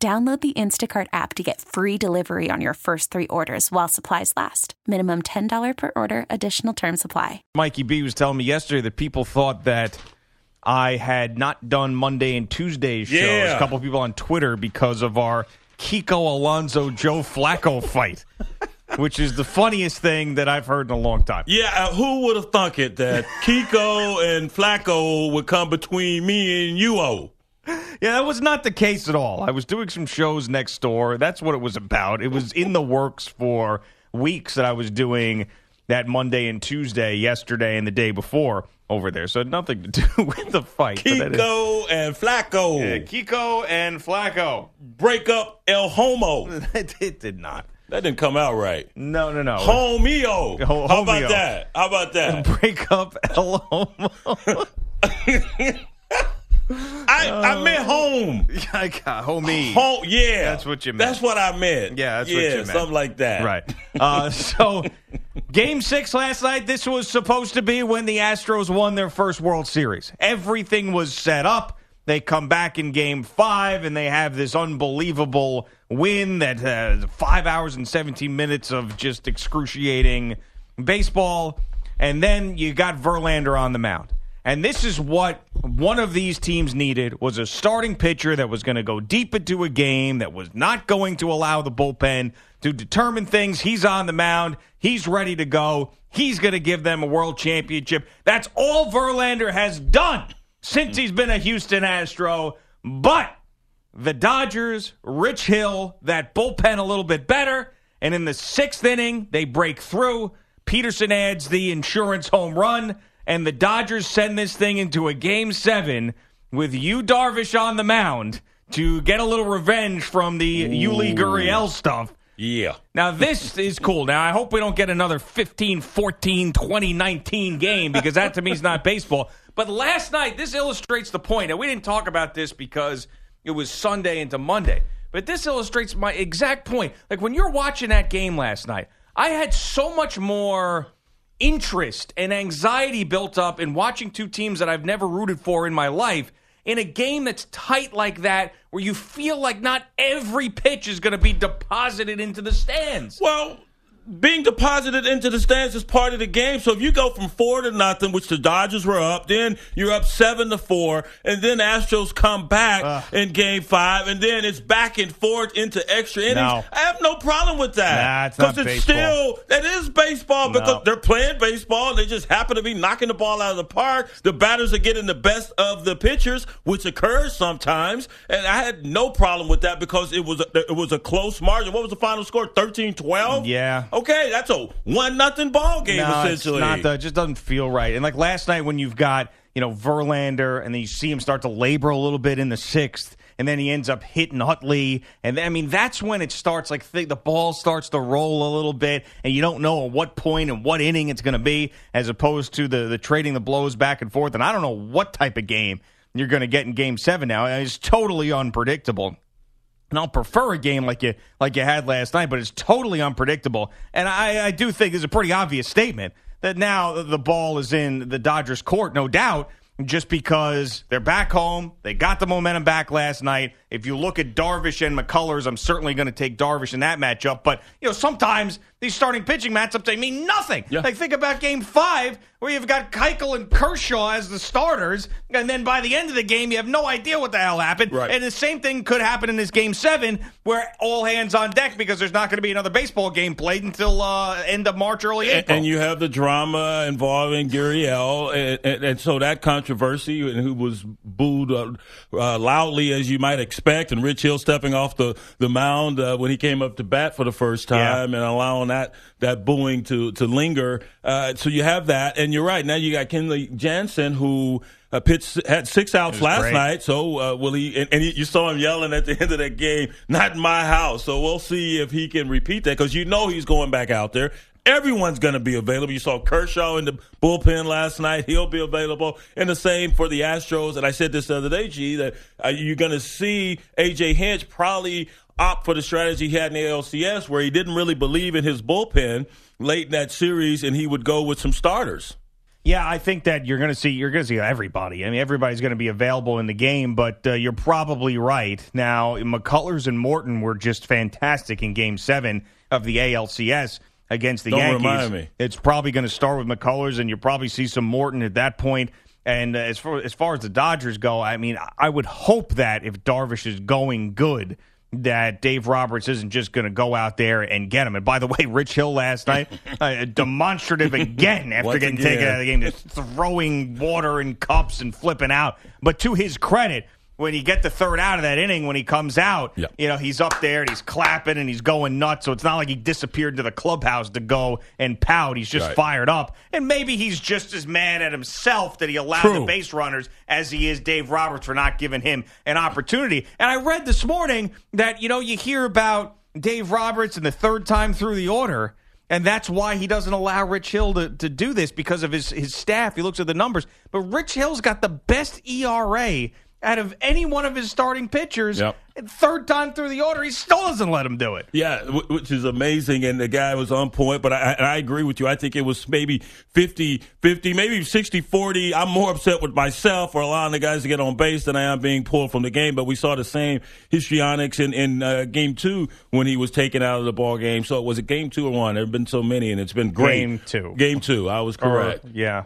Download the Instacart app to get free delivery on your first three orders while supplies last. Minimum $10 per order, additional term supply. Mikey B was telling me yesterday that people thought that I had not done Monday and Tuesday shows. Yeah. A couple of people on Twitter because of our Kiko Alonso Joe Flacco fight, which is the funniest thing that I've heard in a long time. Yeah, uh, who would have thunk it that Kiko and Flacco would come between me and you? Oh, Yeah, that was not the case at all. I was doing some shows next door. That's what it was about. It was in the works for weeks that I was doing that Monday and Tuesday, yesterday and the day before over there. So it had nothing to do with the fight. but that is- Kiko and Flacco Yeah, Kiko and Flacco. break up El Homo. it, did not. That didn't come out right. No, no, no. Homeo. Ho- How about that? How about that? Break up El Homo. I, I meant home. I got homie. Home. Yeah, That's what you meant. That's what I meant. Yeah, that's yeah, what you meant. something like that. Right. Uh, so, game six last night, this was supposed to be when the Astros won their first World Series. Everything was set up. They come back in game five and they have this unbelievable win that uh, five hours and 17 minutes of just excruciating baseball. And then you got Verlander on the mound. And this is what one of these teams needed was a starting pitcher that was going to go deep into a game that was not going to allow the bullpen to determine things. He's on the mound. He's ready to go. He's going to give them a world championship. That's all Verlander has done since he's been a Houston Astro. But the Dodgers, Rich Hill, that bullpen a little bit better. And in the sixth inning, they break through. Pederson adds the insurance home run, and the Dodgers send this thing into a game seven with Yu Darvish on the mound to get a little revenge from the Yuli Gurriel stuff. Yeah. Now, this is cool. Now, I hope we don't get another 15 14 2019 game because that to me is not baseball. But last night, this illustrates the point. And we didn't talk about this because it was Sunday into Monday. But this illustrates my exact point. Like when you're watching that game last night, I had so much more interest and anxiety built up in watching two teams that I've never rooted for in my life in a game that's tight like that where you feel like not every pitch is going to be deposited into the stands. Well, being deposited into the stands is part of the game. So if you go from four to nothing, which the Dodgers were up, then you're up seven to four, and then Astros come back in game five, and then it's back and forth into extra innings. No. I have no problem with that. Nah, it's it's still that is baseball because No. they're playing baseball. They just happen to be knocking the ball out of the park. The batters are getting the best of the pitchers, which occurs sometimes. And I had no problem with that because it was a, it was a close margin. What was the final score? 13-12? Yeah. Okay, that's a one nothing ball game No, essentially. not the, it just doesn't feel right. And like last night when you've got, you know, Verlander and then you see him start to labor a little bit in the sixth and then he ends up hitting Utley. And I mean, that's when it starts like the, the ball starts to roll a little bit and you don't know at what point and what inning it's going to be as opposed to the, the trading the blows back and forth. And I don't know what type of game you're going to get in game seven now. It's totally unpredictable. And I'll prefer a game like you like you had last night, but it's totally unpredictable. And I, I do think it's a pretty obvious statement that now the ball is in the Dodgers' court, no doubt, just because they're back home. They got the momentum back last night. If you look at Darvish and McCullers, I'm certainly going to take Darvish in that matchup. But you know, sometimes these starting pitching matchups they mean nothing. Yeah. Like think about Game Five, where you've got Keuchel and Kershaw as the starters, and then by the end of the game, you have no idea what the hell happened. Right. And the same thing could happen in this Game Seven, where all hands on deck because there's not going to be another baseball game played until uh, end of March, early and, April. and you have the drama involving Gurriel, and, and, and so that controversy, and who was booed uh, uh, loudly as you might expect expect, and Rich Hill stepping off the the mound uh, when he came up to bat for the first time, yeah. and allowing that that booing to to linger. Uh, so you have that, and you're right. Now you got Kenley Jansen who. Uh, pitched had six outs last great. night, so uh, will he? And, and he, you saw him yelling at the end of that game, "Not in my house." So we'll see if he can repeat that because you know he's going back out there. Everyone's going to be available. You saw Kershaw in the bullpen last night. He'll be available. And the same for the Astros. And I said this the other day, G, that uh, you're going to see A.J. Hinch probably opt for the strategy he had in the ALCS where he didn't really believe in his bullpen late in that series and he would go with some starters. Yeah, I think that you're going to see you're going to see everybody. I mean, everybody's going to be available in the game, but uh, you're probably right. Now, McCullers and Morton were just fantastic in Game Seven of the ALCS against the Don't Yankees. It's probably going to start with McCullers, and you'll probably see some Morton at that point. And uh, as far as far as the Dodgers go, I mean, I would hope that if Darvish is going good, that Dave Roberts isn't just going to go out there and get him. And by the way, Rich Hill last night, uh, demonstrative again after getting again. taken out of the game, just throwing water in cups and flipping out. But to his credit, when he get the third out of that inning, when he comes out, Yeah. you know, he's up there and he's clapping and he's going nuts. So it's not like he disappeared to the clubhouse to go and pout. He's just Right. fired up. And maybe he's just as mad at himself that he allowed True. the base runners as he is Dave Roberts for not giving him an opportunity. And I read this morning that, you know, you hear about Dave Roberts and the third time through the order. And that's why he doesn't allow Rich Hill to, to do this because of his, his staff. He looks at the numbers. But Rich Hill's got the best ERA out of any one of his starting pitchers. Yep. And third time through the order, he still doesn't let him do it. Yeah, which is amazing. And the guy was on point. But I, I agree with you. I think it was maybe 50 50, maybe 60 40. I'm more upset with myself for allowing the guys to get on base than I am being pulled from the game. But we saw the same histrionics in, in uh, game two when he was taken out of the ball game. So was it game two or one? There have been so many, and it's been great. Game two. Game two. I was correct. Or- yeah.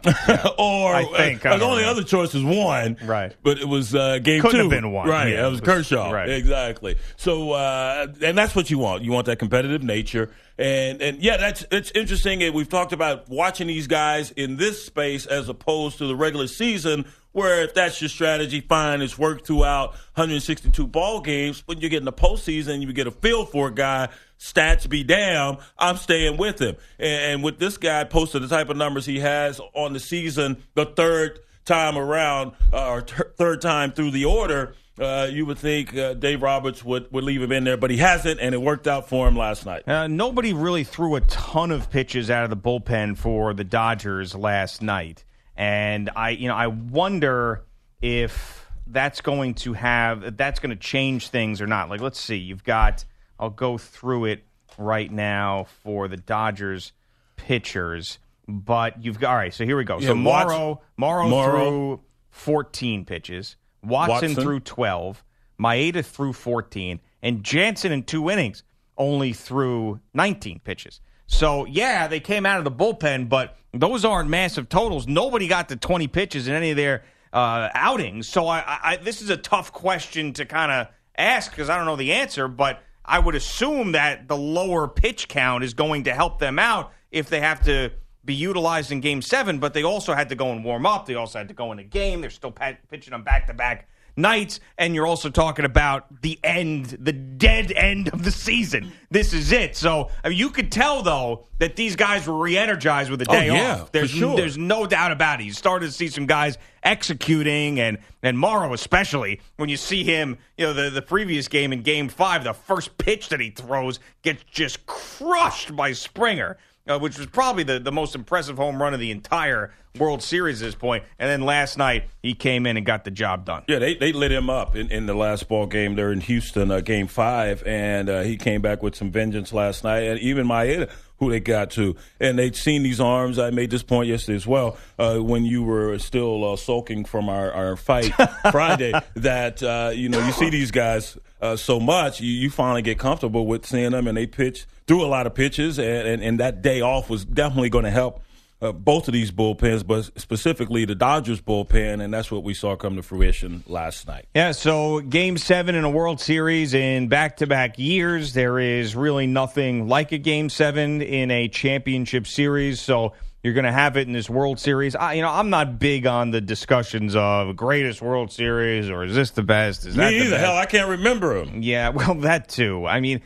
or I think, I uh, the only know. other choice is one, Right. But it was uh, game Couldn't two. have been one. right? Yeah, it was it was- Kershaw, right. Exactly. So, uh, and that's what you want. You want that competitive nature, and and yeah, that's it's interesting. And we've talked about watching these guys in this space as opposed to the regular season, where if that's your strategy, fine, it's worked throughout 162 ball games. When you get in the postseason, you get a feel for a guy. Stats be damn, I'm staying with him. And, and with this guy posted the type of numbers he has on the season, the third time around, uh, or third time through the order, uh, you would think uh, Dave Roberts would, would leave him in there, but he hasn't, and it worked out for him last night. Uh, nobody really threw a ton of pitches out of the bullpen for the Dodgers last night, and I, you know, I wonder if that's going to have that's going to change things or not. Like, let's see, you've got. I'll go through it right now for the Dodgers pitchers, but you've got all right. So here we go. Yeah, so Morrow, Morrow, Morrow. threw 14 pitches. Watson, Watson. threw 12. Maeda threw 14. And Jansen in two innings only threw 19 pitches. So, yeah, they came out of the bullpen, but those aren't massive totals. Nobody got to 20 pitches in any of their uh, outings. So, I, I, this is a tough question to kind of ask because I don't know the answer, but I would assume that the lower pitch count is going to help them out if they have to be utilized in game seven, but they also had to go and warm up. They also had to go in a game. They're still pa- pitching on back to back nights. And you're also talking about the end, the dead end of the season. This is it. So I mean, you could tell, though, that these guys were re energized with a oh, day Oh, yeah, off. There's, sure. there's no doubt about it. You started to see some guys executing, and and Morrow especially when you see him. You know the the previous game in Game Five, the first pitch that he throws gets just crushed by Springer. Uh, which was probably the, the most impressive home run of the entire World Series at this point. And then last night, he came in and got the job done. Yeah, they, they lit him up in, in the last ball game there in Houston, uh, game five, and uh, he came back with some vengeance last night. And even Maeda, who they got to, and they'd seen these arms. I made this point yesterday as well uh, when you were still uh, sulking from our, our fight Friday. That uh, you know you see these guys uh, so much, you, you finally get comfortable with seeing them, and they pitch threw a lot of pitches, and, and, and that day off was definitely going to help uh, both of these bullpens, but specifically the Dodgers bullpen, and that's what we saw come to fruition last night. Yeah, so game seven in a World Series in back to back years. There is really nothing like a game seven in a championship series. So You're going to have it in this World Series. I, you know, I'm not big on the discussions of greatest World Series or is this the best? Is that Me the either. Hell, I can't remember them. Yeah, well, that too. I mean,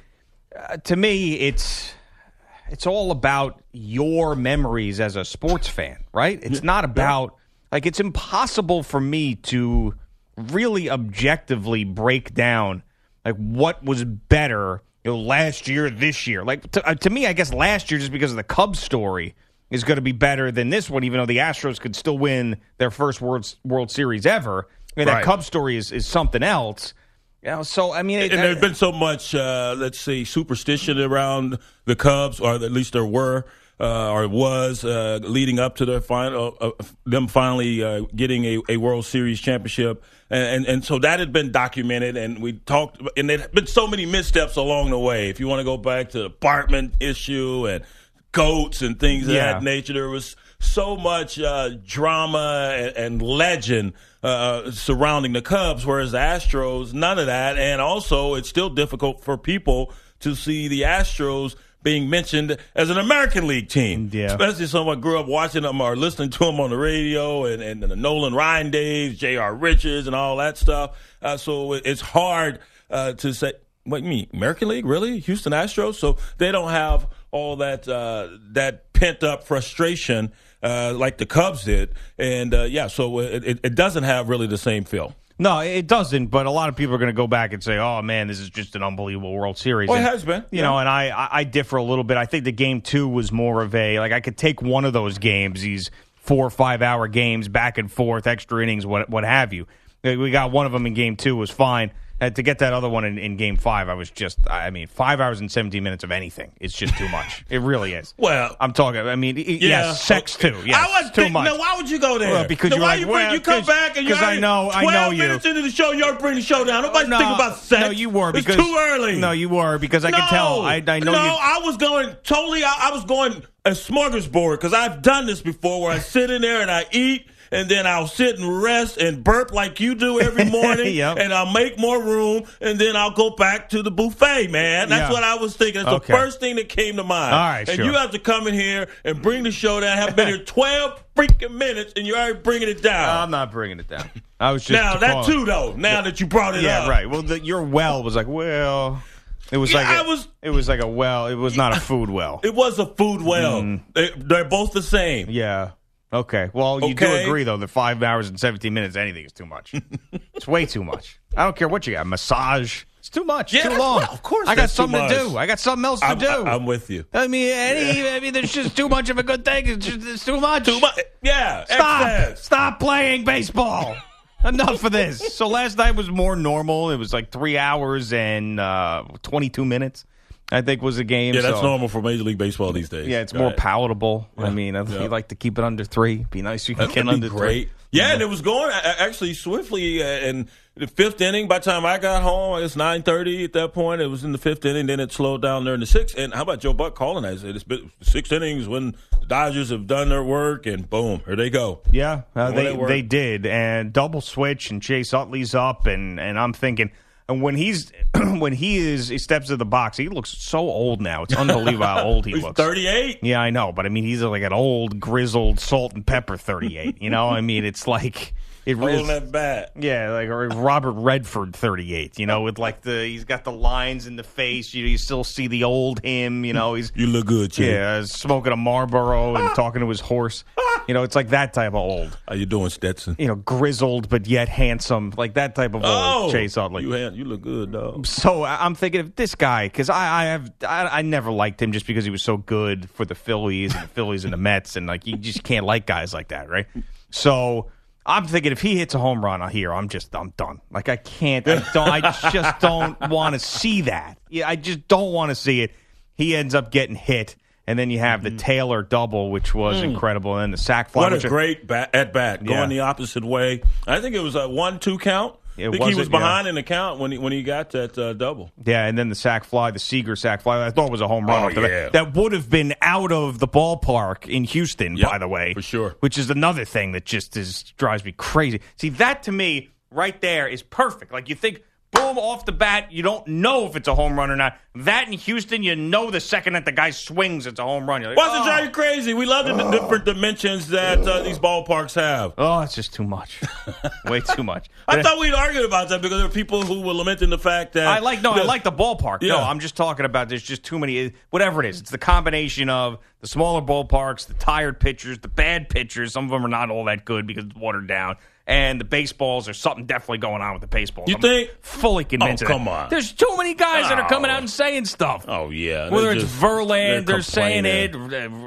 uh, to me, it's it's all about your memories as a sports fan, right? It's not about like it's impossible for me to really objectively break down like what was better you know, last year, this year. Like to, uh, to me, I guess last year just because of the Cubs story is going to be better than this one, even though the Astros could still win their first World World Series ever. I mean, Right. that Cubs story is, is something else. You know, so I mean, it, And there's been so much, uh, let's say, superstition around the Cubs, or at least there were, uh, or was, uh, leading up to their final, uh, them finally uh, getting a, a World Series championship, and, and and so that had been documented, and we talked, and there had been so many missteps along the way. If you want to go back to the Bartman issue and goats and things of that nature, there was so much uh, drama and, and legend uh, surrounding the Cubs, whereas the Astros, none of that. And also, it's still difficult for people to see the Astros being mentioned as an American League team, Yeah. especially someone grew up watching them or listening to them on the radio and, and the Nolan Ryan days, J.R. Richards, and all that stuff. Uh, so it's hard uh, to say. What you mean, American League? Really, Houston Astros? So they don't have all that uh, that pent up frustration uh, like the Cubs did, and uh, yeah, so it, it, doesn't have really the same feel. No, it doesn't. But a lot of people are going to go back and say, "Oh man, this is just an unbelievable World Series." Well, it has been, you yeah. know. And I, I, I differ a little bit. I think the game two was more of a like I could take one of those games, these four or five hour games, back and forth, extra innings, what what have you. We got one of them in game two was fine. Uh, to get that other one in, in game five, I was just, I mean, five hours and 17 minutes of anything. It's just too much. it really is. Well, I'm talking, I mean, Yeah, yes, sex too. Yes, I was too thinking, much. now why would you go there? Well, because Now, you're why like, you bring, well, you come back and you're I know- I know Twelve you. minutes into the show, you're bringing the show down. Nobody's no, thinking about sex. No, you were it's because too early. No, you were because I no, could tell. I, I know no, you. I was going totally. I, I was going a smorgasbord because I've done this before, where I sit in there and I eat. And then I'll sit and rest and burp like you do every morning. Yep. And I'll make more room. And then I'll go back to the buffet, man. That's Yeah. what I was thinking. It's Okay. the first thing that came to mind. All right, and sure. you have to come in here and bring the show down. Have been here 12 freaking minutes and you're already bringing it down. I'm not bringing it down. I was just now, that too, though, now that you brought it Yeah, up. right. Well, the, your well was like well. It was Yeah, like a- I was- It was like a well. It was not a food well. It was a food well. Mm. They, they're both the same. Yeah. Okay. Well, you do agree though that five hours and 17 minutes anything is too much. it's way too much. I don't care what you got. Massage. It's too much. Yeah, too long. well, of course I got something to do. I got something else to I'm, do. I- I'm with you. I mean, any, I mean, there's just too much of a good thing. It's just it's too much. Too much. Yeah. Stop! excess. Stop playing baseball. Enough of this. So last night was more normal. It was like three hours and uh, 22 minutes. I think was a game. Yeah, that's so- normal for Major League Baseball these days. Yeah, it's more palatable. I mean, I Yeah. you like to keep it under three. Be nice if you can That get under great. three. Yeah, and it was going uh, actually swiftly. Uh, and the fifth inning, by the time I got home, it's nine thirty. At that point, it was in the fifth inning. Then it slowed down there in the sixth. And how about Joe Buck calling? I said, "It's been six innings when the Dodgers have done their work, and boom, here they go." Yeah, uh, they they they did, and double switch, and Chase Utley's up, and and I'm thinking, and when he's when he is he steps to the box, he looks so old now. It's unbelievable how old he He's looks. thirty-eight. Yeah, I know, but I mean, he's like an old grizzled salt and pepper 38. You know, I mean, it's like it Holding that bat. Yeah, like or Robert Redford, thirty-eight. You know, with like the he's got the lines in the face. You, you still see the old him. You know, he's You look good, Chick. yeah, smoking a Marlboro and talking to his horse. You know, it's like that type of old. How you doing, Stetson? You know, grizzled but yet handsome, like that type of old oh, Chase Utley. Oh, you you look good, dog. So I'm thinking of this guy because I, I have I, I never liked him just because he was so good for the Phillies and the Phillies and the Mets and like you just can't like guys like that, right? So I'm thinking if he hits a home run here, I'm just I'm done. Like I can't, I don't, I just don't want to see that. Yeah, I just don't want to see it. He ends up getting hit, and then you have the Taylor double, which was incredible, and then the sack fly. Mm. What a great bat, at bat, Yeah. going the opposite way. I think it was a one-two count. It I think he was yeah. behind in the count when he when he got that uh, double. Yeah, and then the sack fly, the Seager sack fly, I thought was a home run. Oh, off the bat. yeah. That would have been out of the ballpark in Houston, Yep, by the way. for sure. Which is another thing that just is drives me crazy. See, that to me, right there, is perfect. Like you think, boom off the bat. You don't know if it's a home run or not. That in Houston, you know the second that the guy swings, it's a home run. You're like, Wasn't oh. you crazy? We love the different dimensions that uh, these ballparks have. Oh, it's just too much. Way too much. I thought we'd argued about that because there are people who were lamenting the fact that I like no, I like the ballpark. No, I'm just talking about there's just too many. Whatever it is, it's the combination of the smaller ballparks, the tired pitchers, the bad pitchers. Some of them are not all that good because it's watered down. And the baseballs, there's something definitely going on with the baseballs. You I'm think? Fully convinced. Oh, of that. come on. There's too many guys that are coming Oh. out and saying stuff. Oh yeah, Whether they're it's just- they're Verlander, they're, saying it.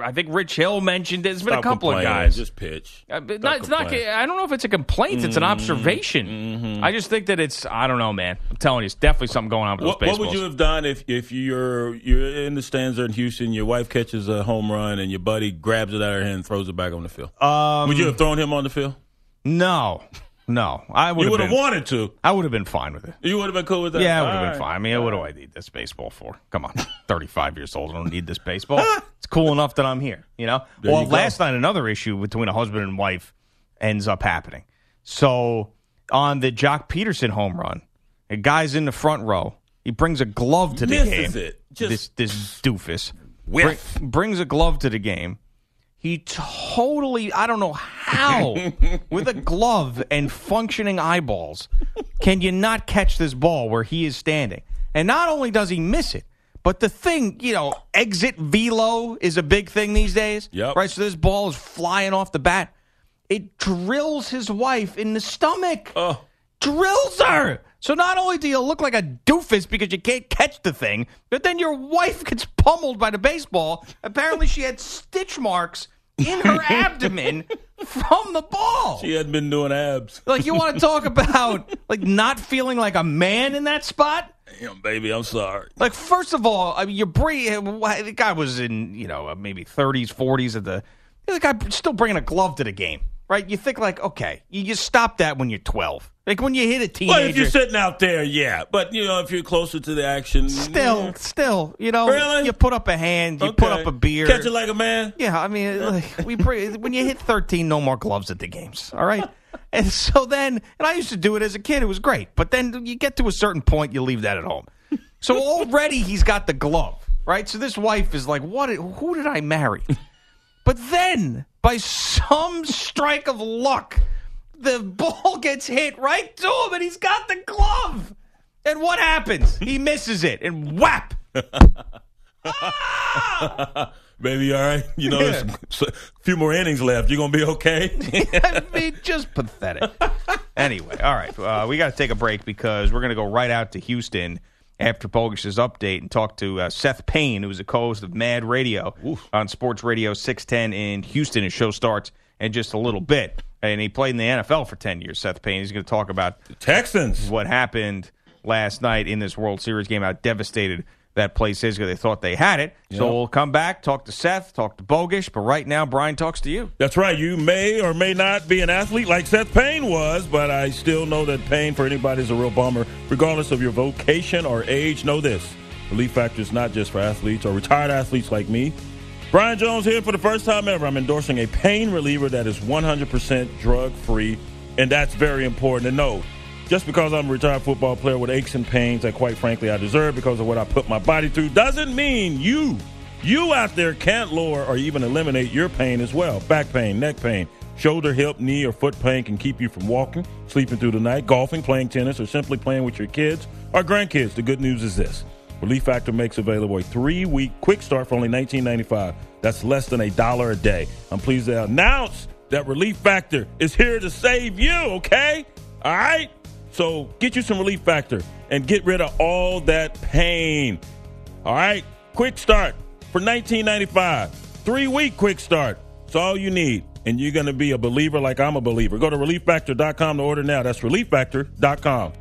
I think Rich Hill mentioned it. There's been a couple of guys. Just pitch. Uh, but not, it's not. I don't know if it's a complaint. It's an Mm-hmm. observation. I just think that it's. I don't know, man. I'm telling you, it's definitely something going on with What, those what would you have done if, if you're you're in the stands there in Houston, your wife catches a home run, and your buddy grabs it out of her hand and throws it back on the field? um, would you have thrown him on the field? No, no. I would You have would have wanted to. I would have been fine with it. You would have been cool with that. Yeah, I would have been right. fine. I mean, what do I need this baseball for? Come on, 35 years old. I don't need this baseball. it's cool enough that I'm here. You know. There well, you last night another issue between a husband and wife ends up happening. So on the Joc Pederson home run, a guy's in the front row. He brings a glove to the Misses game. it. Just- this this doofus. Bring- brings a glove to the game. He totally, I don't know how, with a glove and functioning eyeballs, can you not catch this ball where he is standing? And not only does he miss it, but the thing, you know, exit velo is a big thing these days. Yep. Right? So this ball is flying off the bat. It drills his wife in the stomach Oh, drills her. So not only do you look like a doofus because you can't catch the thing, but then your wife gets pummeled by the baseball. Apparently, she had stitch marks in her abdomen from the ball. she hadn't been doing abs. Like you want to talk about like not feeling like a man in that spot? Damn, baby, I'm sorry. Like first of all, I mean, you're bringing the guy was in you know maybe 30s, 40s at the the guy still bringing a glove to the game, right? You think like okay, you just stop that when you're 12. Like when you hit a teenager. Well, if you're sitting out there, yeah. But you know, if you're closer to the action, Still, yeah. still, you know, Really? you put up a hand, you put up a beer. Catch it like a man. yeah, I mean, like, we when you hit 13, no more gloves at the games, all right? and so then, and I used to do it as a kid, it was great. But then you get to a certain point, you leave that at home. So already he's got the glove, right? So this wife is like, what? Who did I marry? But then, by some strike of luck, the ball gets hit right to him, and he's got the glove. And what happens? He misses it, and whap! Baby, all right. You know, there's a few more innings left. You're gonna be okay. I mean, just pathetic. anyway, all right. Uh, we got to take a break because we're going to go right out to Houston after Bogus's update and talk to uh, Seth Payne, who's a co-host of Mad Radio on Sports Radio 610 in Houston. His show starts in just a little bit. And he played in the NFL for 10 years, Seth Payne. He's going to talk about Texans. what happened last night in this World Series game, how devastated that place is because they thought they had it. So we'll come back, talk to Seth, talk to Bogush. But right now, Brian talks to you. That's right. You may or may not be an athlete like Seth Payne was, but I still know that pain for anybody is a real bummer. Regardless of your vocation or age, know this. Relief Factor is not just for athletes or retired athletes like me. Brian Jones here for the first time ever. I'm endorsing a pain reliever that is 100% drug free, and that's very important to know. Just because I'm a retired football player with aches and pains that, quite frankly, I deserve because of what I put my body through, doesn't mean you, you out there can't lower or even eliminate your pain as well. Back pain, neck pain, shoulder, hip, knee, or foot pain can keep you from walking, sleeping through the night, golfing, playing tennis, or simply playing with your kids or grandkids. The good news is this. Relief Factor makes available a three-week quick start for only $19.95. That's less than a dollar a day. I'm pleased to announce that Relief Factor is here to save you, okay? All right? So get you some Relief Factor and get rid of all that pain. All right? Quick start for $19.95. Three-week quick start. It's all you need. And you're going to be a believer like I'm a believer. Go to relieffactor.com to order now. That's relieffactor.com.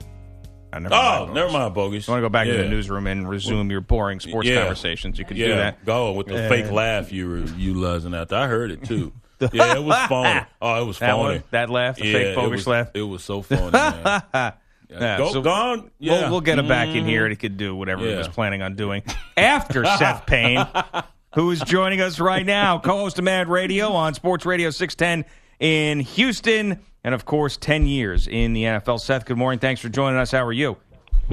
I ah, never Oh, mind. never mind, bogus. You want to go back to the newsroom and resume your boring sports Yeah. conversations? You could yeah, do that. Go with the Yeah. fake laugh you were you luzzing out. there. I heard it too. yeah, it was phony. Oh, it was That phony. one? That laugh? The yeah, fake bogus laugh? It was so funny. Man. Yeah, go, so gone. Yeah. We'll, we'll get him back in here and he mm. could do whatever he was planning on doing after Seth Payne, who is joining us right now, co-host of Mad Radio on Sports Radio 610 in Houston, and of course, 10 years in the NFL. Seth, good morning. Thanks for joining us. How are you?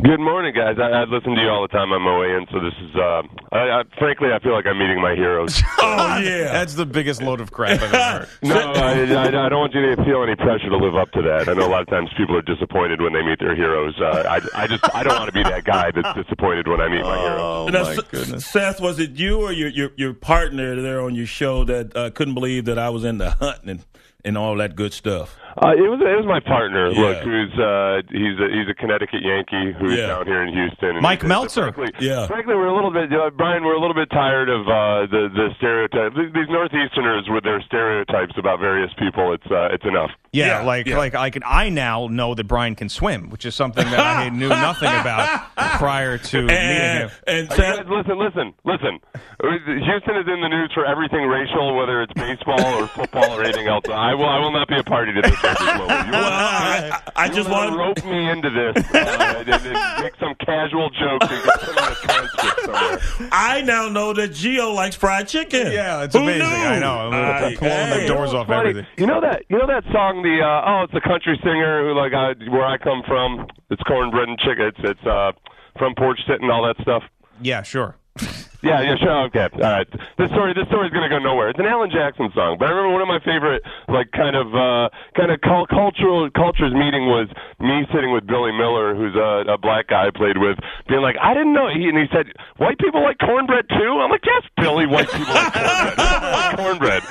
Good morning, guys. I, I listen to you all the time on my way in, so this is, uh, I, I, frankly, I feel like I'm meeting my heroes. Oh yeah, That's the biggest load of crap I've ever heard. no, I, I, I don't want you to feel any pressure to live up to that. I know a lot of times people are disappointed when they meet their heroes. Uh, I, I just, I don't want to be that guy that's disappointed when I meet my heroes. Oh, Now, my S- goodness. Seth, was it you or your your, your partner there on your show that uh, couldn't believe that I was in the hunting and, and all that good stuff? Uh, it was, it was my partner. Yeah. Look, who's, uh, he's a, he's a Connecticut Yankee who's Yeah. down here in Houston. Mike he Meltzer. Frankly, Yeah. Frankly, we're a little bit, uh, Brian, we're a little bit tired of uh, the the stereotype. These these Northeasterners with their stereotypes about various people. It's uh, it's enough. Yeah, Yeah, like yeah. like I can I now know that Brian can swim, which is something that I knew nothing about prior to meeting him. and guys, listen, listen, listen. Houston is in the news for everything racial, whether it's baseball or football or anything else. I will, I will not be a party to this. At this moment. You well, I, I, I You just wanna rope me into this uh, and, and make some casual jokes and get some transcript somewhere. I now know that Geo likes fried chicken. Yeah, it's Who amazing. knew? I know. I'm I- pulling the hey. doors off Funny. everything. You know that you know that song the uh, oh it's a country singer who like uh, where I come from it's cornbread and chicken it's it's uh from porch sitting all that stuff. Yeah, sure. Yeah, yeah, sure. Okay, all right. This story, this story's gonna go nowhere. It's an Alan Jackson song, but I remember one of my favorite, like, kind of, uh, kind of cul- cultural cultures meeting was me sitting with Billy Miller, who's a, a black guy I played with, being like, I didn't know. He, and he said, white people like cornbread too. I'm like, yes, Billy, white people like cornbread. cornbread.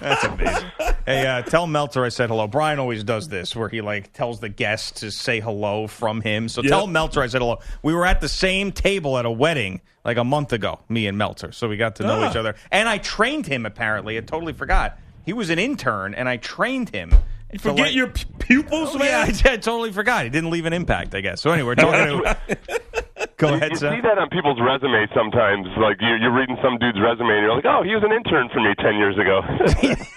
That's amazing. hey, uh, tell Meltzer I said hello. Brian always does this where he like tells the guests to say hello from him. So Yep. tell Meltzer I said hello. We were at the same table at a wedding like a month ago, me and Meltzer. So we got to know Ah. each other. And I trained him apparently. I totally forgot. He was an intern and I trained him. to, Forget like- your pupils, Oh, man. yeah, I, I totally forgot. He didn't leave an impact, I guess. So anyway, we're talking to. Go ahead, You see that on people's resumes sometimes. Like you, you're reading some dude's resume, and you're like, "Oh, he was an intern for me ten years ago."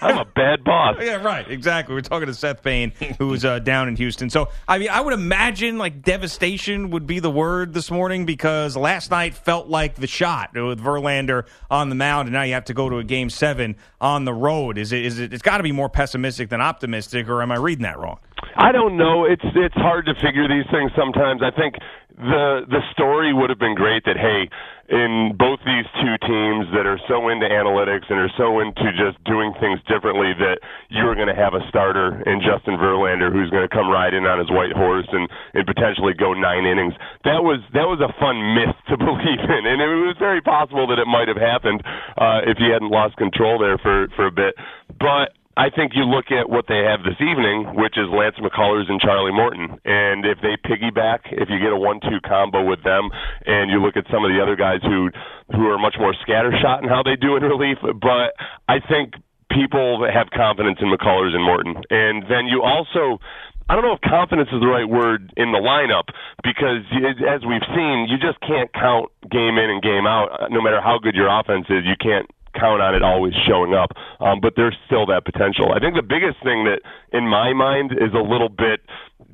I'm a bad boss. Yeah, right. Exactly. We're talking to Seth Payne, who's uh, down in Houston. So, I mean, I would imagine like devastation would be the word this morning because last night felt like the shot with Verlander on the mound, and now you have to go to a game seven on the road. Is it? Is it? It's got to be more pessimistic than optimistic, or am I reading that wrong? I don't know. It's it's hard to figure these things sometimes. I think the the story would have been great that hey, in both these two teams that are so into analytics and are so into just doing things differently that you're going to have a starter in Justin Verlander who's going to come ride in on his white horse and and potentially go nine innings. That was that was a fun myth to believe in, and it was very possible that it might have happened uh, if he hadn't lost control there for for a bit, but. I think you look at what they have this evening, which is Lance McCullers and Charlie Morton. And if they piggyback, if you get a one-two combo with them, and you look at some of the other guys who who are much more scattershot in how they do in relief, but I think people have confidence in McCullers and Morton. And then you also I don't know if confidence is the right word in the lineup because, as we've seen, you just can't count game in and game out. No matter how good your offense is, you can't count on it always showing up. Um, but there's still that potential. I think the biggest thing that, in my mind, is a little bit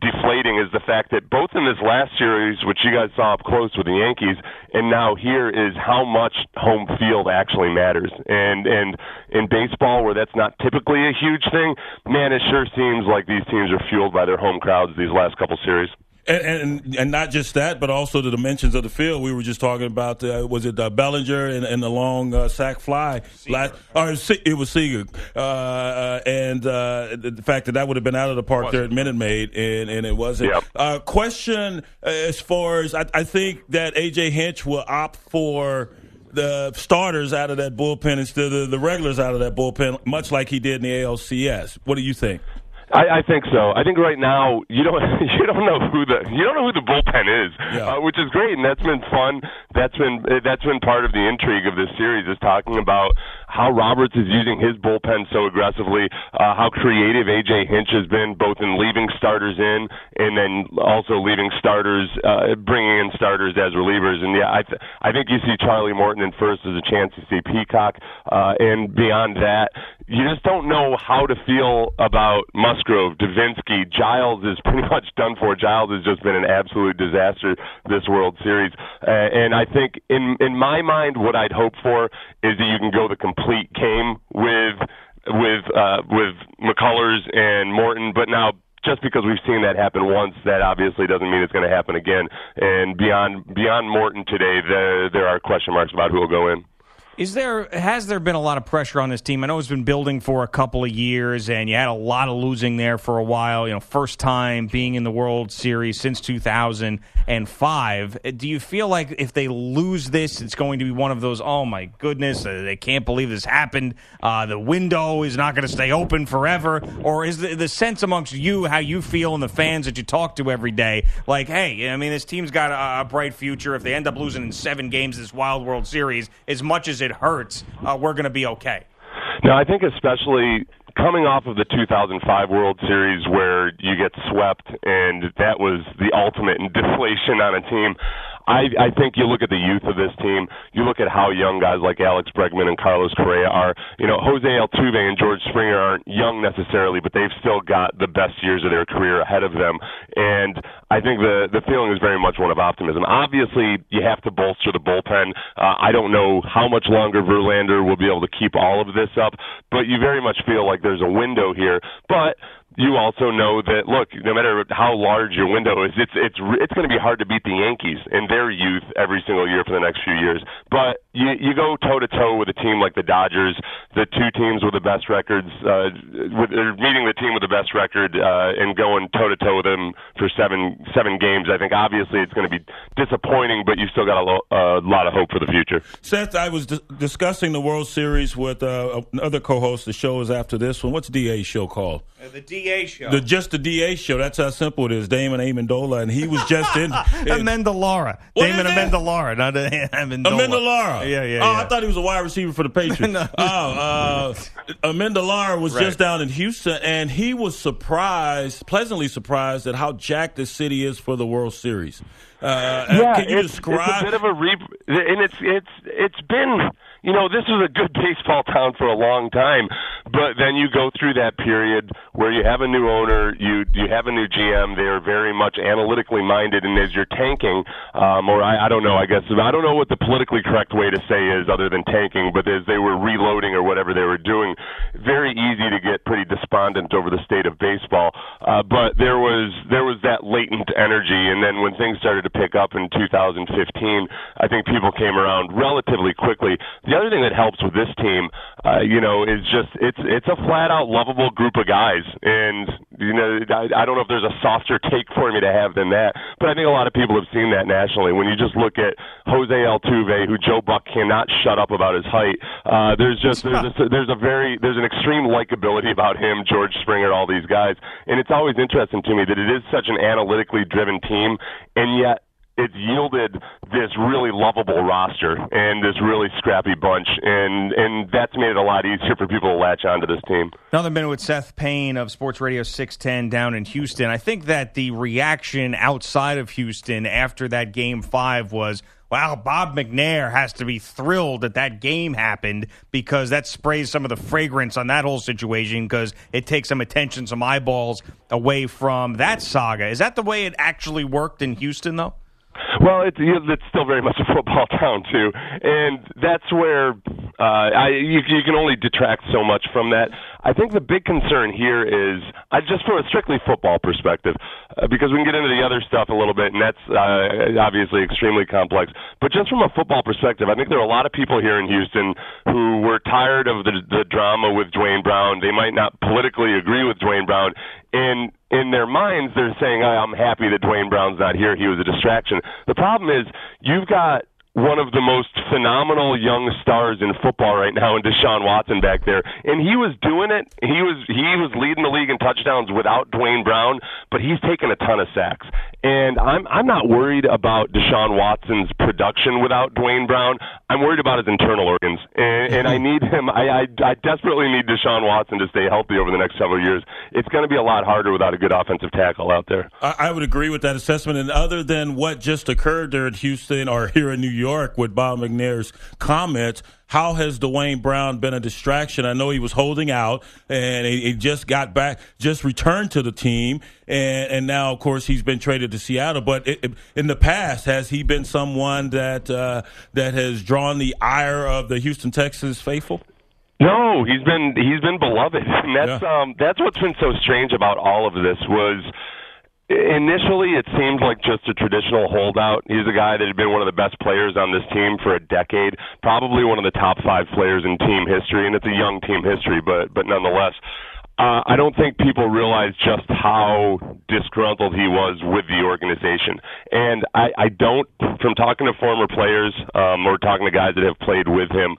deflating is the fact that both in this last series, which you guys saw up close with the Yankees, and now here is how much home field actually matters. And and in baseball, where that's not typically a huge thing, man, it sure seems like these teams are fueled by their home crowds these last couple series. And, and and not just that, but also the dimensions of the field. We were just talking about uh, was it uh, Bellinger and, and the long uh, sack fly? Last, or it was Seager, uh, uh, and uh, the, the fact that that would have been out of the park there at Minute Maid, and, and it wasn't. Yep. Uh, question as far as I, I think that AJ Hinch will opt for the starters out of that bullpen instead of the regulars out of that bullpen, much like he did in the ALCS. What do you think? I, I think so. I think right now you don't you don't know who the you don't know who the bullpen is, Yeah. uh, which is great, and that's been fun. That's been uh, that's been part of the intrigue of this series is talking about how Roberts is using his bullpen so aggressively, uh, how creative AJ Hinch has been, both in leaving starters in and then also leaving starters, uh, bringing in starters as relievers. And yeah, I th- I think you see Charlie Morton in first as a chance to see Peacock, uh, and beyond that, you just don't know how to feel about Musgrove, Devenski, Giles is pretty much done for. Giles has just been an absolute disaster this World Series, uh, and I think in in my mind, what I'd hope for is that you can go the complete game with with uh, with McCullers and Morton, but now just because we've seen that happen once, that obviously doesn't mean it's going to happen again. And beyond beyond Morton today, there there are question marks about who will go in. Is there has there been a lot of pressure on this team? I know it's been building for a couple of years, and you had a lot of losing there for a while. You know, first time being in the World Series since 2005. Do you feel like if they lose this, it's going to be one of those? Oh my goodness, uh, they can't believe this happened. Uh, the window is not going to stay open forever, or is the, the sense amongst you how you feel and the fans that you talk to every day, like, hey, I mean, this team's got a, a bright future. If they end up losing in seven games this Wild World Series, as much as it hurts, uh, we're going to be okay. No, I think especially coming off of the 2005 World Series where you get swept and that was the ultimate in deflation on a team. I, I think you look at the youth of this team. You look at how young guys like Alex Bregman and Carlos Correa are. You know, Jose Altuve and George Springer aren't young necessarily, but they've still got the best years of their career ahead of them. And I think the the feeling is very much one of optimism. Obviously, you have to bolster the bullpen. Uh, I don't know how much longer Verlander will be able to keep all of this up, but you very much feel like there's a window here. But you also know that look, no matter how large your window is, it's it's it's going to be hard to beat the Yankees in their youth every single year for the next few years. But you you go toe to toe with a team like the Dodgers, the two teams with the best records, uh, with or meeting the team with the best record uh, and going toe to toe with them for seven seven games. I think obviously it's going to be disappointing, but you still got a, lo- a lot of hope for the future. Seth, I was d- discussing the World Series with uh, another co-host. The show is after this one. What's DA's show called? Uh, the DA show. The just the DA show. That's how simple it is. Damon Amendola, and he was just in. in Amendolara. Damon is it? Amendolara, not Amendola. Amendolara. Yeah, yeah, Oh, yeah. I thought he was a wide receiver for the Patriots. No. Oh, uh, Amendolara was Right. just down in Houston, and he was surprised, pleasantly surprised at how jacked the city is for the World Series. Uh, Yeah, can you it's, describe? it's a bit of a re, and it's it's it's been you know this was a good baseball town for a long time, but then you go through that period where you have a new owner, you you have a new GM. They are very much analytically minded, and as you're tanking, um, or I, I don't know, I guess I don't know what the politically correct way to say is other than tanking, but as they were reloading or whatever they were doing, very easy to get pretty despondent over the state of baseball. Uh, but there was there was that latent energy, and then when things started to pick up in 2015, I think people came around relatively quickly. The other thing that helps with this team, uh, you know, is just it's it's a flat out lovable group of guys, and you know I, I don't know if there's a softer take for me to have than that, but I think a lot of people have seen that nationally. When you just look at Jose Altuve, who Joe Buck cannot shut up about his height, uh, there's just there's a, there's a very there's an extreme likability about him, George Springer, all these guys, and it's always interesting to me that it is such an analytically driven team, and yet it's yielded this really lovable roster and this really scrappy bunch, and and that's made it a lot easier for people to latch onto this team. Another minute with Seth Payne of Sports Radio 610 down in Houston. I think that the reaction outside of Houston after that game five was, wow, Bob McNair has to be thrilled that that game happened because that sprays some of the fragrance on that whole situation because it takes some attention, some eyeballs away from that saga. Is that the way it actually worked in Houston, though? Well, it's it's still very much a football town too, and that's where uh, I you, you can only detract so much from that. I think the big concern here is uh, just from a strictly football perspective, uh, because we can get into the other stuff a little bit, and that's uh, obviously extremely complex. But just from a football perspective, I think there are a lot of people here in Houston who were tired of the, the drama with Duane Brown. They might not politically agree with Duane Brown, and in their minds, they're saying, "I'm happy that Duane Brown's not here. He was a distraction." The problem is, you've got one of the most phenomenal young stars in football right now in Deshaun Watson back there. And he was doing it. He was he was leading the league in touchdowns without Duane Brown, but he's taken a ton of sacks. And I'm I'm not worried about Deshaun Watson's production without Duane Brown. I'm worried about his internal organs. And, and I need him I, I I desperately need Deshaun Watson to stay healthy over the next several years. It's going to be a lot harder without a good offensive tackle out there. I, I would agree with that assessment. And other than what just occurred there in Houston or here in New York with Bob McNair's comments, how has Duane Brown been a distraction? I know he was holding out and he, he just got back, just returned to the team. And, and now, of course, he's been traded to Seattle. But it, it- in the past, has he been someone that, uh, that has drawn the ire of the Houston Texans faithful? No, he's been he's been beloved, and that's yeah. um that's what's been so strange about all of this was initially it seemed like just a traditional holdout. He's a guy that had been one of the best players on this team for a decade, probably one of the top five players in team history, and it's a young team history, but but nonetheless. Uh, I don't think people realize just how disgruntled he was with the organization. And I, I don't, from talking to former players um, or talking to guys that have played with him,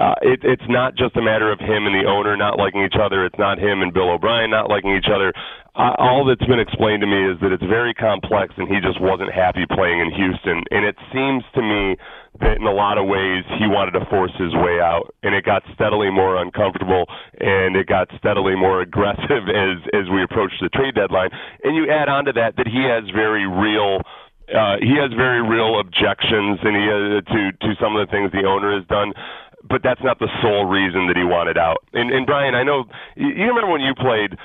uh, it, it's not just a matter of him and the owner not liking each other. It's not him and Bill O'Brien not liking each other. Uh, all that's been explained to me is that it's very complex, and he just wasn't happy playing in Houston. And it seems to me that in a lot of ways he wanted to force his way out, and it got steadily more uncomfortable, and it got steadily more aggressive as as we approached the trade deadline. And you add on to that that he has very real uh, he has very real objections and he has, to to some of the things the owner has done but that's not the sole reason that he wanted out. And, and Brian, I know you, remember when you played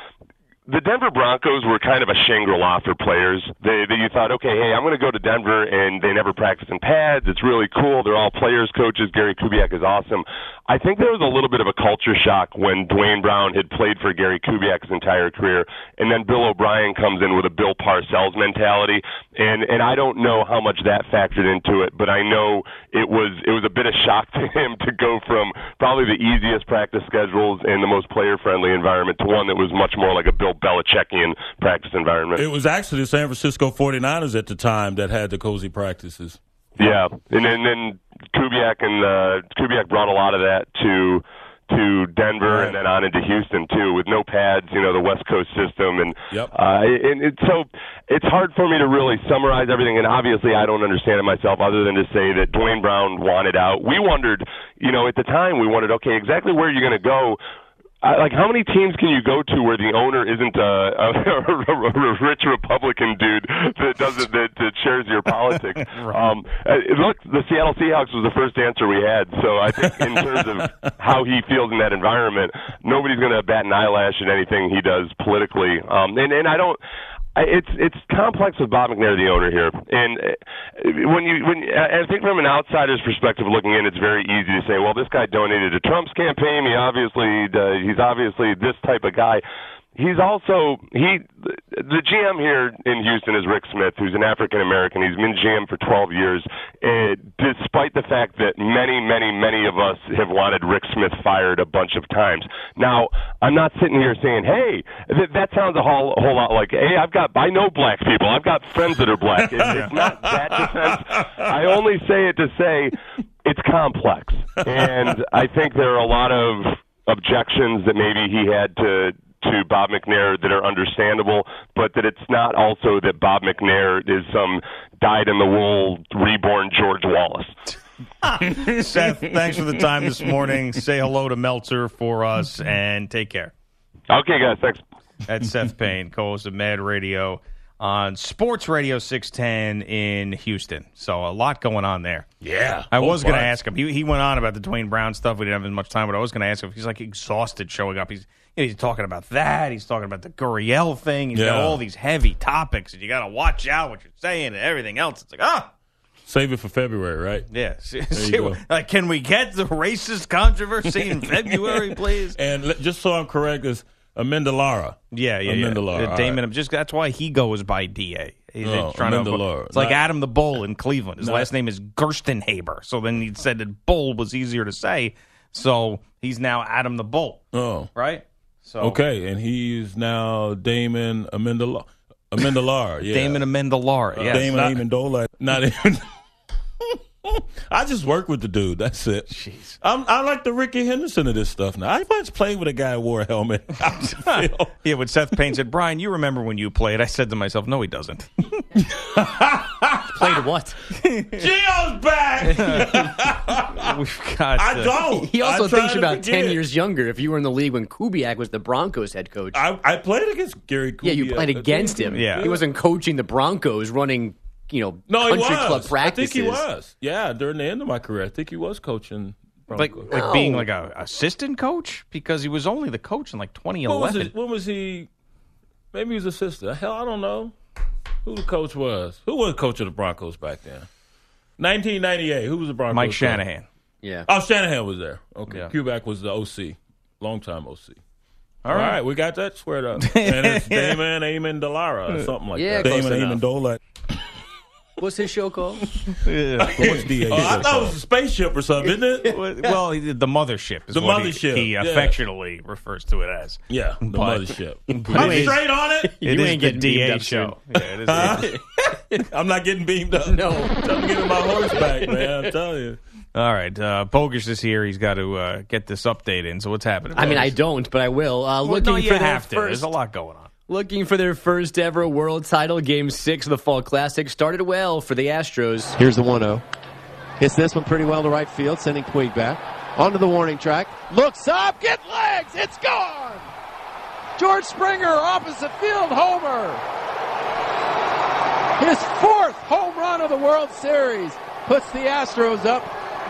the Denver Broncos were kind of a Shangri-La for players. They, they you thought, okay, hey, I'm going to go to Denver, and they never practice in pads. It's really cool. They're all players, coaches. Gary Kubiak is awesome. I think there was a little bit of a culture shock when Duane Brown had played for Gary Kubiak's entire career, and then Bill O'Brien comes in with a Bill Parcells mentality, and and I don't know how much that factored into it, but I know it was it was a bit of shock to him to go from probably the easiest practice schedules and the most player-friendly environment to one that was much more like a Bill Belichickian practice environment. It was actually the San Francisco 49ers at the time that had the cozy practices. Yeah, and then, then Kubiak and uh, Kubiak brought a lot of that to to Denver right. and then on into Houston too, with no pads. You know, the West Coast system, and yep. uh, and it, so it's hard for me to really summarize everything. And obviously, I don't understand it myself, other than to say that Duane Brown wanted out. We wondered, you know, at the time, we wondered, okay, exactly where are you going to go? I, like how many teams can you go to where the owner isn't a, a, a rich Republican dude that doesn't that, that shares your politics? right. um, uh, look, the Seattle Seahawks was the first answer we had. So I think in terms of how he feels in that environment, nobody's going to bat an eyelash at anything he does politically. Um, and and I don't it's it's complex with Bob McNair, the owner here, and uh, when you when I think from an outsider's perspective looking in, it's very easy to say, well, this guy donated to Trump's campaign. He obviously uh, he's obviously this type of guy he's also he the GM here in Houston is Rick Smith, who's an African American. He's been GM for 12 years, and despite the fact that many, many, many of us have wanted Rick Smith fired a bunch of times. Now, I'm not sitting here saying, "Hey, th- that sounds a whole, a whole lot like, hey, I've got I know black people. I've got friends that are black." It's not that defense. I only say it to say it's complex, and I think there are a lot of objections that maybe he had to to Bob McNair that are understandable, but that it's not also that Bob McNair is some dyed in the wool reborn George Wallace. Seth, thanks for the time this morning. Say hello to Meltzer for us and take care. Okay, guys. Thanks. That's Seth Payne, co host of Mad Radio on Sports Radio 610 in Houston. So a lot going on there. Yeah. I was oh, going to ask him. He, he went on about the Duane Brown stuff. We didn't have as much time, but I was going to ask him if he's like exhausted showing up. He's he's talking about that. He's talking about the Gurriel thing. He's yeah. got all these heavy topics, and you got to watch out what you're saying and everything else. It's like, ah. Save it for February, right? Yeah. like, can we get the racist controversy in February, please? And just so I'm correct, is Amanda Lara. Yeah, yeah, Amanda yeah. Lara. Damon, right. just that's why he goes by Da. He's oh, trying Amanda to, Lara. It's like Adam the Bull in Cleveland. His not, last name is Gerstenhaber. So then he said that Bull was easier to say. So he's now Adam the Bull. Oh, right. So okay, and he's now Damon Amendola. Amendolar, yeah. Damon Amendolar, yeah. Uh, Damon not, Amendola, not even. I just work with the dude. That's it. Jeez. I'm, I like the Rickey Henderson of this stuff now. I once played with a guy who wore a helmet. yeah, when Seth Payne said, Brian, you remember when you played? I said to myself, no, he doesn't. played what? Gio's back. We've got. I don't. He also thinks you're about ten years younger. If you were in the league when Kubiak was the Broncos head coach, I, I played against Gary. Kubiak. Yeah, you played against him. Yeah, he wasn't coaching the Broncos, running you know, no, country club practices. I think he was. Yeah, during the end of my career, I think he was coaching. Like, like no. being like a assistant coach because he was only the coach in like 2011. When was, it, when was he? Maybe he was assistant. Hell, I don't know who the coach was. Who was the coach of the Broncos back then? 1998. Who was the Broncos? Mike Shanahan. Coach? Yeah. Oh, Shanahan was there. Okay. Yeah. Kubiak was the OC. Long time OC. All right. we got that squared up. and it's Damon Amon Delara or something like Yeah, that. close Damon enough. Amon Dola. What's his show called? What's DA? Oh, I thought it was a spaceship or something, isn't it? well, he- the mothership is The what mothership, He, yeah. affectionately refers to it as. Yeah, the But- mothership. But I'm it is- straight on it. It You is ain't the getting beamed DA up show. Yeah, it is. I'm not getting beamed up. No. I'm getting my horse back, man. I'm telling you. All right, uh, Bogus is here. He's got to uh, get this update in. So what's happening? I mean, I don't, but I will. Uh, Well, looking no, you for have to. first There's a lot going on. Looking for their first ever world title, Game 6 of the Fall Classic started well for the Astros. Here's the 1 0. Hits this one pretty well to right field, sending Puig back. Onto the warning track. Looks up, get legs, it's gone! George Springer, opposite field, homer! His fourth home run of the World Series puts the Astros up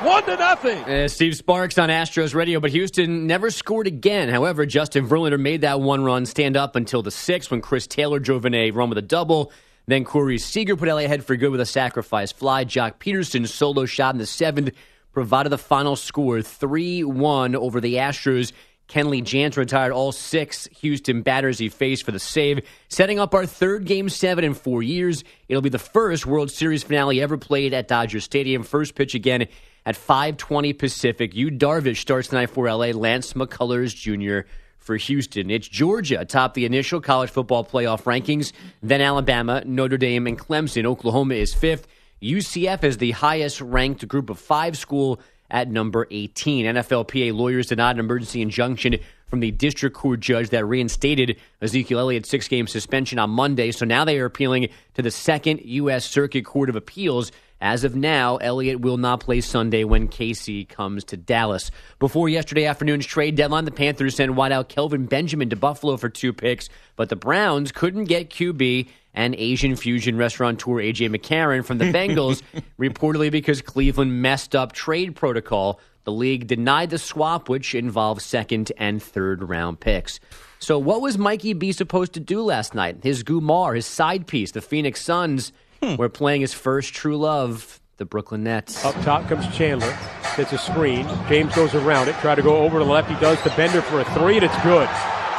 one to nothing. Uh, Steve Sparks on Astros radio, but Houston never scored again. However, Justin Verlander made that one run stand up until the sixth when Chris Taylor drove in a run with a double. Then Corey Seager put LA ahead for good with a sacrifice fly. Joc Pederson's solo shot in the seventh provided the final score 3 1 over the Astros. Kenley Jansen retired all six Houston batters he faced for the save, setting up our third game seven in four years. It'll be the first World Series finale ever played at Dodger Stadium. First pitch again at 5:20 Pacific. Yu Darvish starts tonight for LA. Lance McCullers Jr. for Houston. It's Georgia atop the initial college football playoff rankings. Then Alabama, Notre Dame, and Clemson. Oklahoma is fifth. UCF is the highest ranked group of five school at number 18. NFLPA lawyers denied an emergency injunction from the district court judge that reinstated Ezekiel Elliott's six game suspension on Monday. So now they are appealing to the Second U.S. Circuit Court of Appeals. As of now, Elliott will not play Sunday when KC comes to Dallas. Before yesterday afternoon's trade deadline, the Panthers sent wideout Kelvin Benjamin to Buffalo for two picks, but the Browns couldn't get QB and Asian fusion restaurateur AJ McCarron from the Bengals, reportedly because Cleveland messed up trade protocol. The league denied the swap, which involved second and third round picks. So, what was Mikey B supposed to do last night? His Gumar, his side piece, the Phoenix Suns, hmm. were playing his first true love, the Brooklyn Nets. Up top comes Chandler. Gets a screen. James goes around it. Try to go over to the left. He does the Bender for a three, and it's good.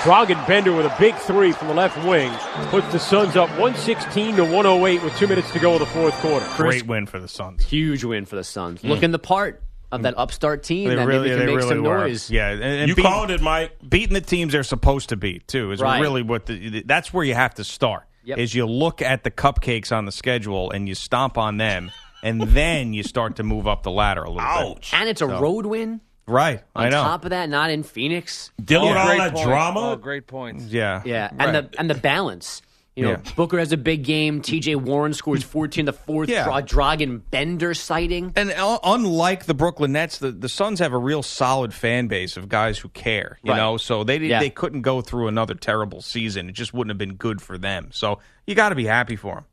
Dragan Bender with a big three from the left wing puts the Suns up 116 to 108 with two minutes to go in the fourth quarter. Great win for the Suns. Huge win for the Suns. Hmm. Looking the part of that upstart team They that really, maybe they can make really some were. noise. Yeah, and, and You beat- called it, Mike. beating the teams they're supposed to beat too is Right. really what the that's where you have to start. Yep. Is you look at the cupcakes on the schedule and you stomp on them, and then you start to move up the ladder a little bit. Ouch. And it's a road win. Right, On I know. top of that, not in Phoenix. Dealing with all Great that point. drama. Oh, great points. yeah, Yeah, and the and the balance. You know, Yeah. Booker has a big game. T.J. Warren scores 14 the fourth. Yeah. Dra- Dragan Bender sighting. And uh, unlike the Brooklyn Nets, the, the Suns have a real solid fan base of guys who care. You Right. know, so they did, Yeah. they couldn't go through another terrible season. It just wouldn't have been good for them. So you got to be happy for them.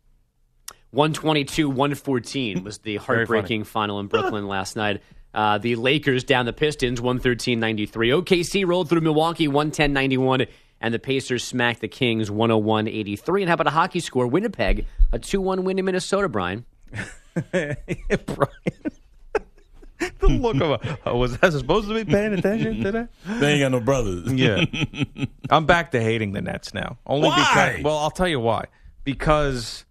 122 114 was the heartbreaking final in Brooklyn last night. Uh, the Lakers down the Pistons 113 93. OKC rolled through Milwaukee 110 91. And the Pacers smacked the Kings 101 83. And how about a hockey score? Winnipeg, a 2 1 win in Minnesota, Brian. Brian. the look of a, oh, was I supposed to be paying attention today? They ain't got no brothers. Yeah. I'm back to hating the Nets now. Only Why? because well, I'll tell you why. Because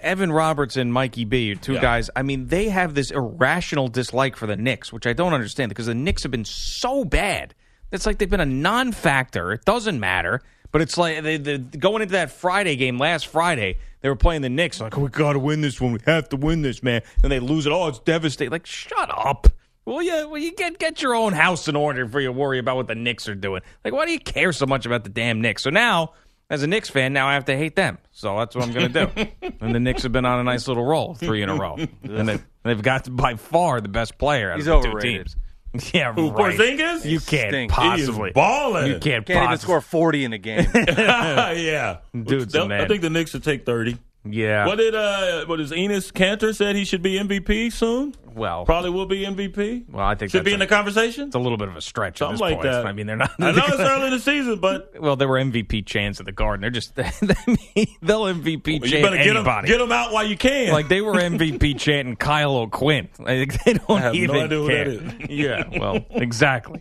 Evan Roberts and Mikey B two Yeah. guys. I mean, they have this irrational dislike for the Knicks, which I don't understand because the Knicks have been so bad. It's like they've been a non-factor. It doesn't matter. But it's like they, they going into that Friday game last Friday, they were playing the Knicks. Like, oh, we got to win this one. We have to win this, man. And they lose it. Oh, it's devastating. Like, shut up. Well, yeah, well, you get get your own house in order before you worry about what the Knicks are doing. Like, why do you care so much about the damn Knicks? So now, as a Knicks fan, now I have to hate them. So that's what I'm going to do. and the Knicks have been on a nice little roll, three in a row, and they, they've got by far the best player out He's of the two teams. Yeah, Who, right. Porzingis? You can't Stinks. possibly. Balling. You can't, Can't even score 40 in a game. yeah. Dude's I think the Knicks should take 30. Yeah. What did uh what is Enes Kanter said he should be MVP soon? Well, Probably will be MVP. Well, I think should be in the conversation. it's a little bit of a stretch. Something at this like point. that. I mean, they're not. I know it's early in the season, but Well, there were MVP chants at the Garden. They're just they'll MVP you chant better get them, anybody. get 'em out while you can. like they were MVP chanting Kyle O'Quinn. Like, they don't no even who care. yeah, well, exactly.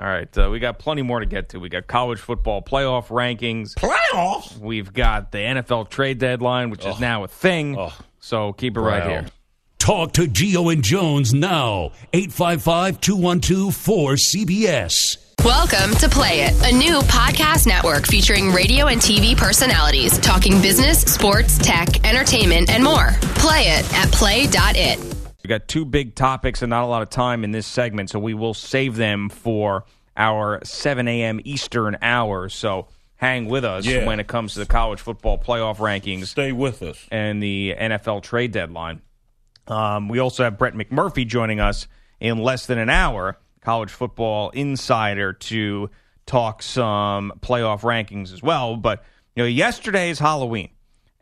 All right, uh, we got plenty more to get to. We got college football playoff rankings. playoffs. We've got the NFL trade deadline, which is now a thing. So keep it right Wow. here. Talk to Geo and Jones now. 855 212 4CBS. Welcome to Play It, a new podcast network featuring radio and TV personalities talking business, sports, tech, entertainment, and more. Play it at play.it. Got two big topics and not a lot of time in this segment, so we will save them for our 7 a.m. Eastern hour. So hang with us Yeah. when it comes to the college football playoff rankings Stay with us. and the NFL trade deadline. Um, we also have Brett McMurphy joining us in less than an hour, college football insider, to talk some playoff rankings as well. But you know, yesterday is Halloween,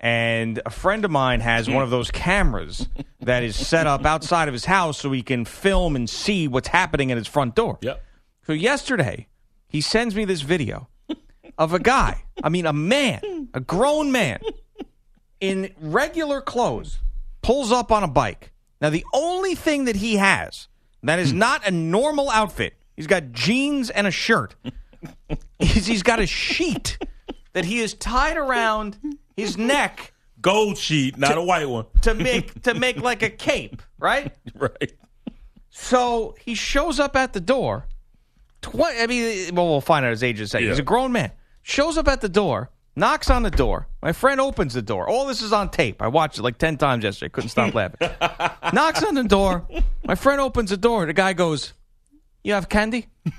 and a friend of mine has one of those cameras that is set up outside of his house so he can film and see what's happening at his front door. Yep. So yesterday, he sends me this video of a guy, I mean, a man, a grown man, in regular clothes, pulls up on a bike. Now, the only thing that he has that is not a normal outfit, he's got jeans and a shirt, is he's got a sheet that he is tied around his neck Gold sheet, not a white one. to make to make like a cape, right? Right. So he shows up at the door. Tw- I mean, well, we'll find out his age in a second. Yeah. He's a grown man. Shows up at the door, knocks on the door. My friend opens the door. All this is on tape. I watched it like 10 times yesterday. Couldn't stop laughing. knocks on the door. My friend opens the door. The guy goes, You have candy?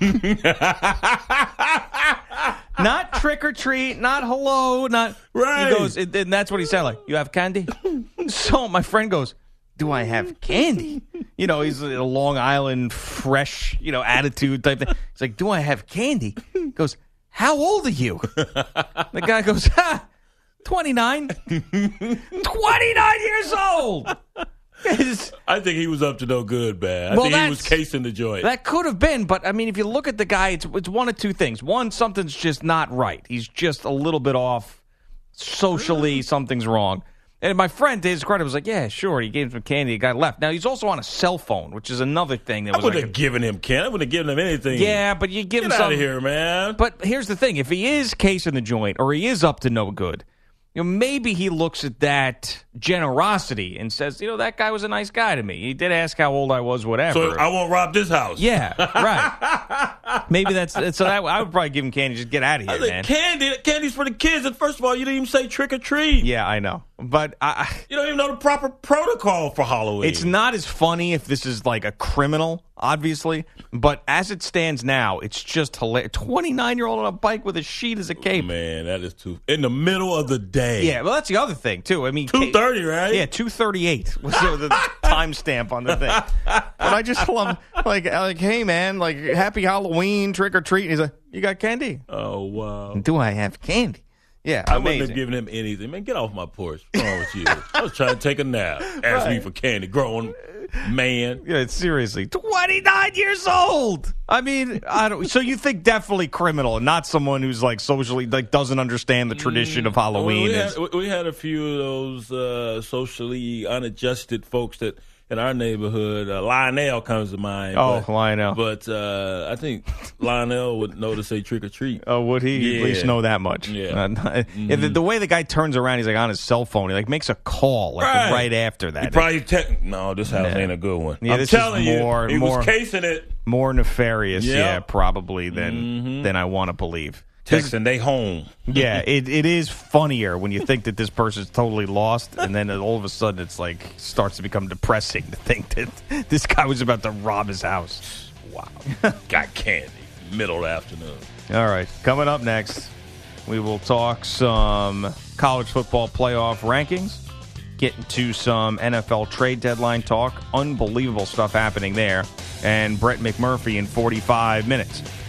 not trick or treat, not hello, not. Right. He goes, and that's what he sounded like. You have candy? so my friend goes, Do I have candy? You know, he's a Long Island fresh, you know, attitude type thing. He's like, Do I have candy? He goes, How old are you? The guy goes, Ha, 29. 29 years old. I think he was up to no good, man. I Well, think he was casing the joint. That could have been, but I mean, if you look at the guy, it's it's one of two things. One, something's just not right. He's just a little bit off socially. Something's wrong. And my friend, to his credit, was like, "Yeah, sure." He gave him some candy. The guy left. Now he's also on a cell phone, which is another thing that I was wouldn't like, have given him Ken. I wouldn't have given him anything. yeah, but you give Get him out of here, man. But here's the thing: if he is casing the joint, or he is up to no good, you know, maybe he looks at that generosity and says, "You know, that guy was a nice guy to me. He did ask how old I was, whatever." so I won't rob this house. Yeah, right. Maybe that's so. I, I would probably give him candy. Just get out of here, man. candy, candy's for the kids. And first of all, you didn't even say trick or treat. Yeah, I know, but I- You don't even know the proper protocol for Halloween. it's not as funny if this is like a criminal, obviously. But as it stands now, it's just hilarious. Twenty nine year old on a bike with a sheet as a cape. Man, that is too in the middle of the day. Yeah, well, that's the other thing too. I mean, two thirty, right? Yeah, two thirty eight was the, the timestamp on the thing. But I just love like uh, like, hey man, like happy Halloween, trick or treat. And he's like, you got candy? Oh wow. Do I have candy? Yeah, I wouldn't have given him anything. Man, get off my porch. What's wrong with you? I was trying to take a nap. Ask me for candy. Grown man. Yeah, seriously, twenty nine years old. I mean, I don't. So you think definitely criminal, and not someone who's like socially like doesn't understand the tradition of Halloween? We had, we had a few of those uh, socially unadjusted folks that in our neighborhood. Uh, Lionel comes to mind. Oh, but, Lionel. But uh, I think Lionel would know to say trick or treat. Oh, would he? At least know that much. Yeah. Mm-hmm. Uh, the, the way the guy turns around, he's like on his cell phone. He like makes a call like right, Right. after that. He probably te- no, this house ain't a good one. Yeah, I'm this is telling more- you, he more- was casing it, More nefarious, Yeah. Mm-hmm. yeah, probably than than I want to believe. Texting they home. yeah, it, it is funnier when you think that this person's totally lost, and then all of a sudden it's like starts to become depressing to think that this guy was about to rob his house. Wow, got candy middle of the afternoon. All right, coming up next, we will talk some college football playoff rankings, get into some NFL trade deadline talk. Unbelievable stuff happening there. And Brett McMurphy in 45 minutes.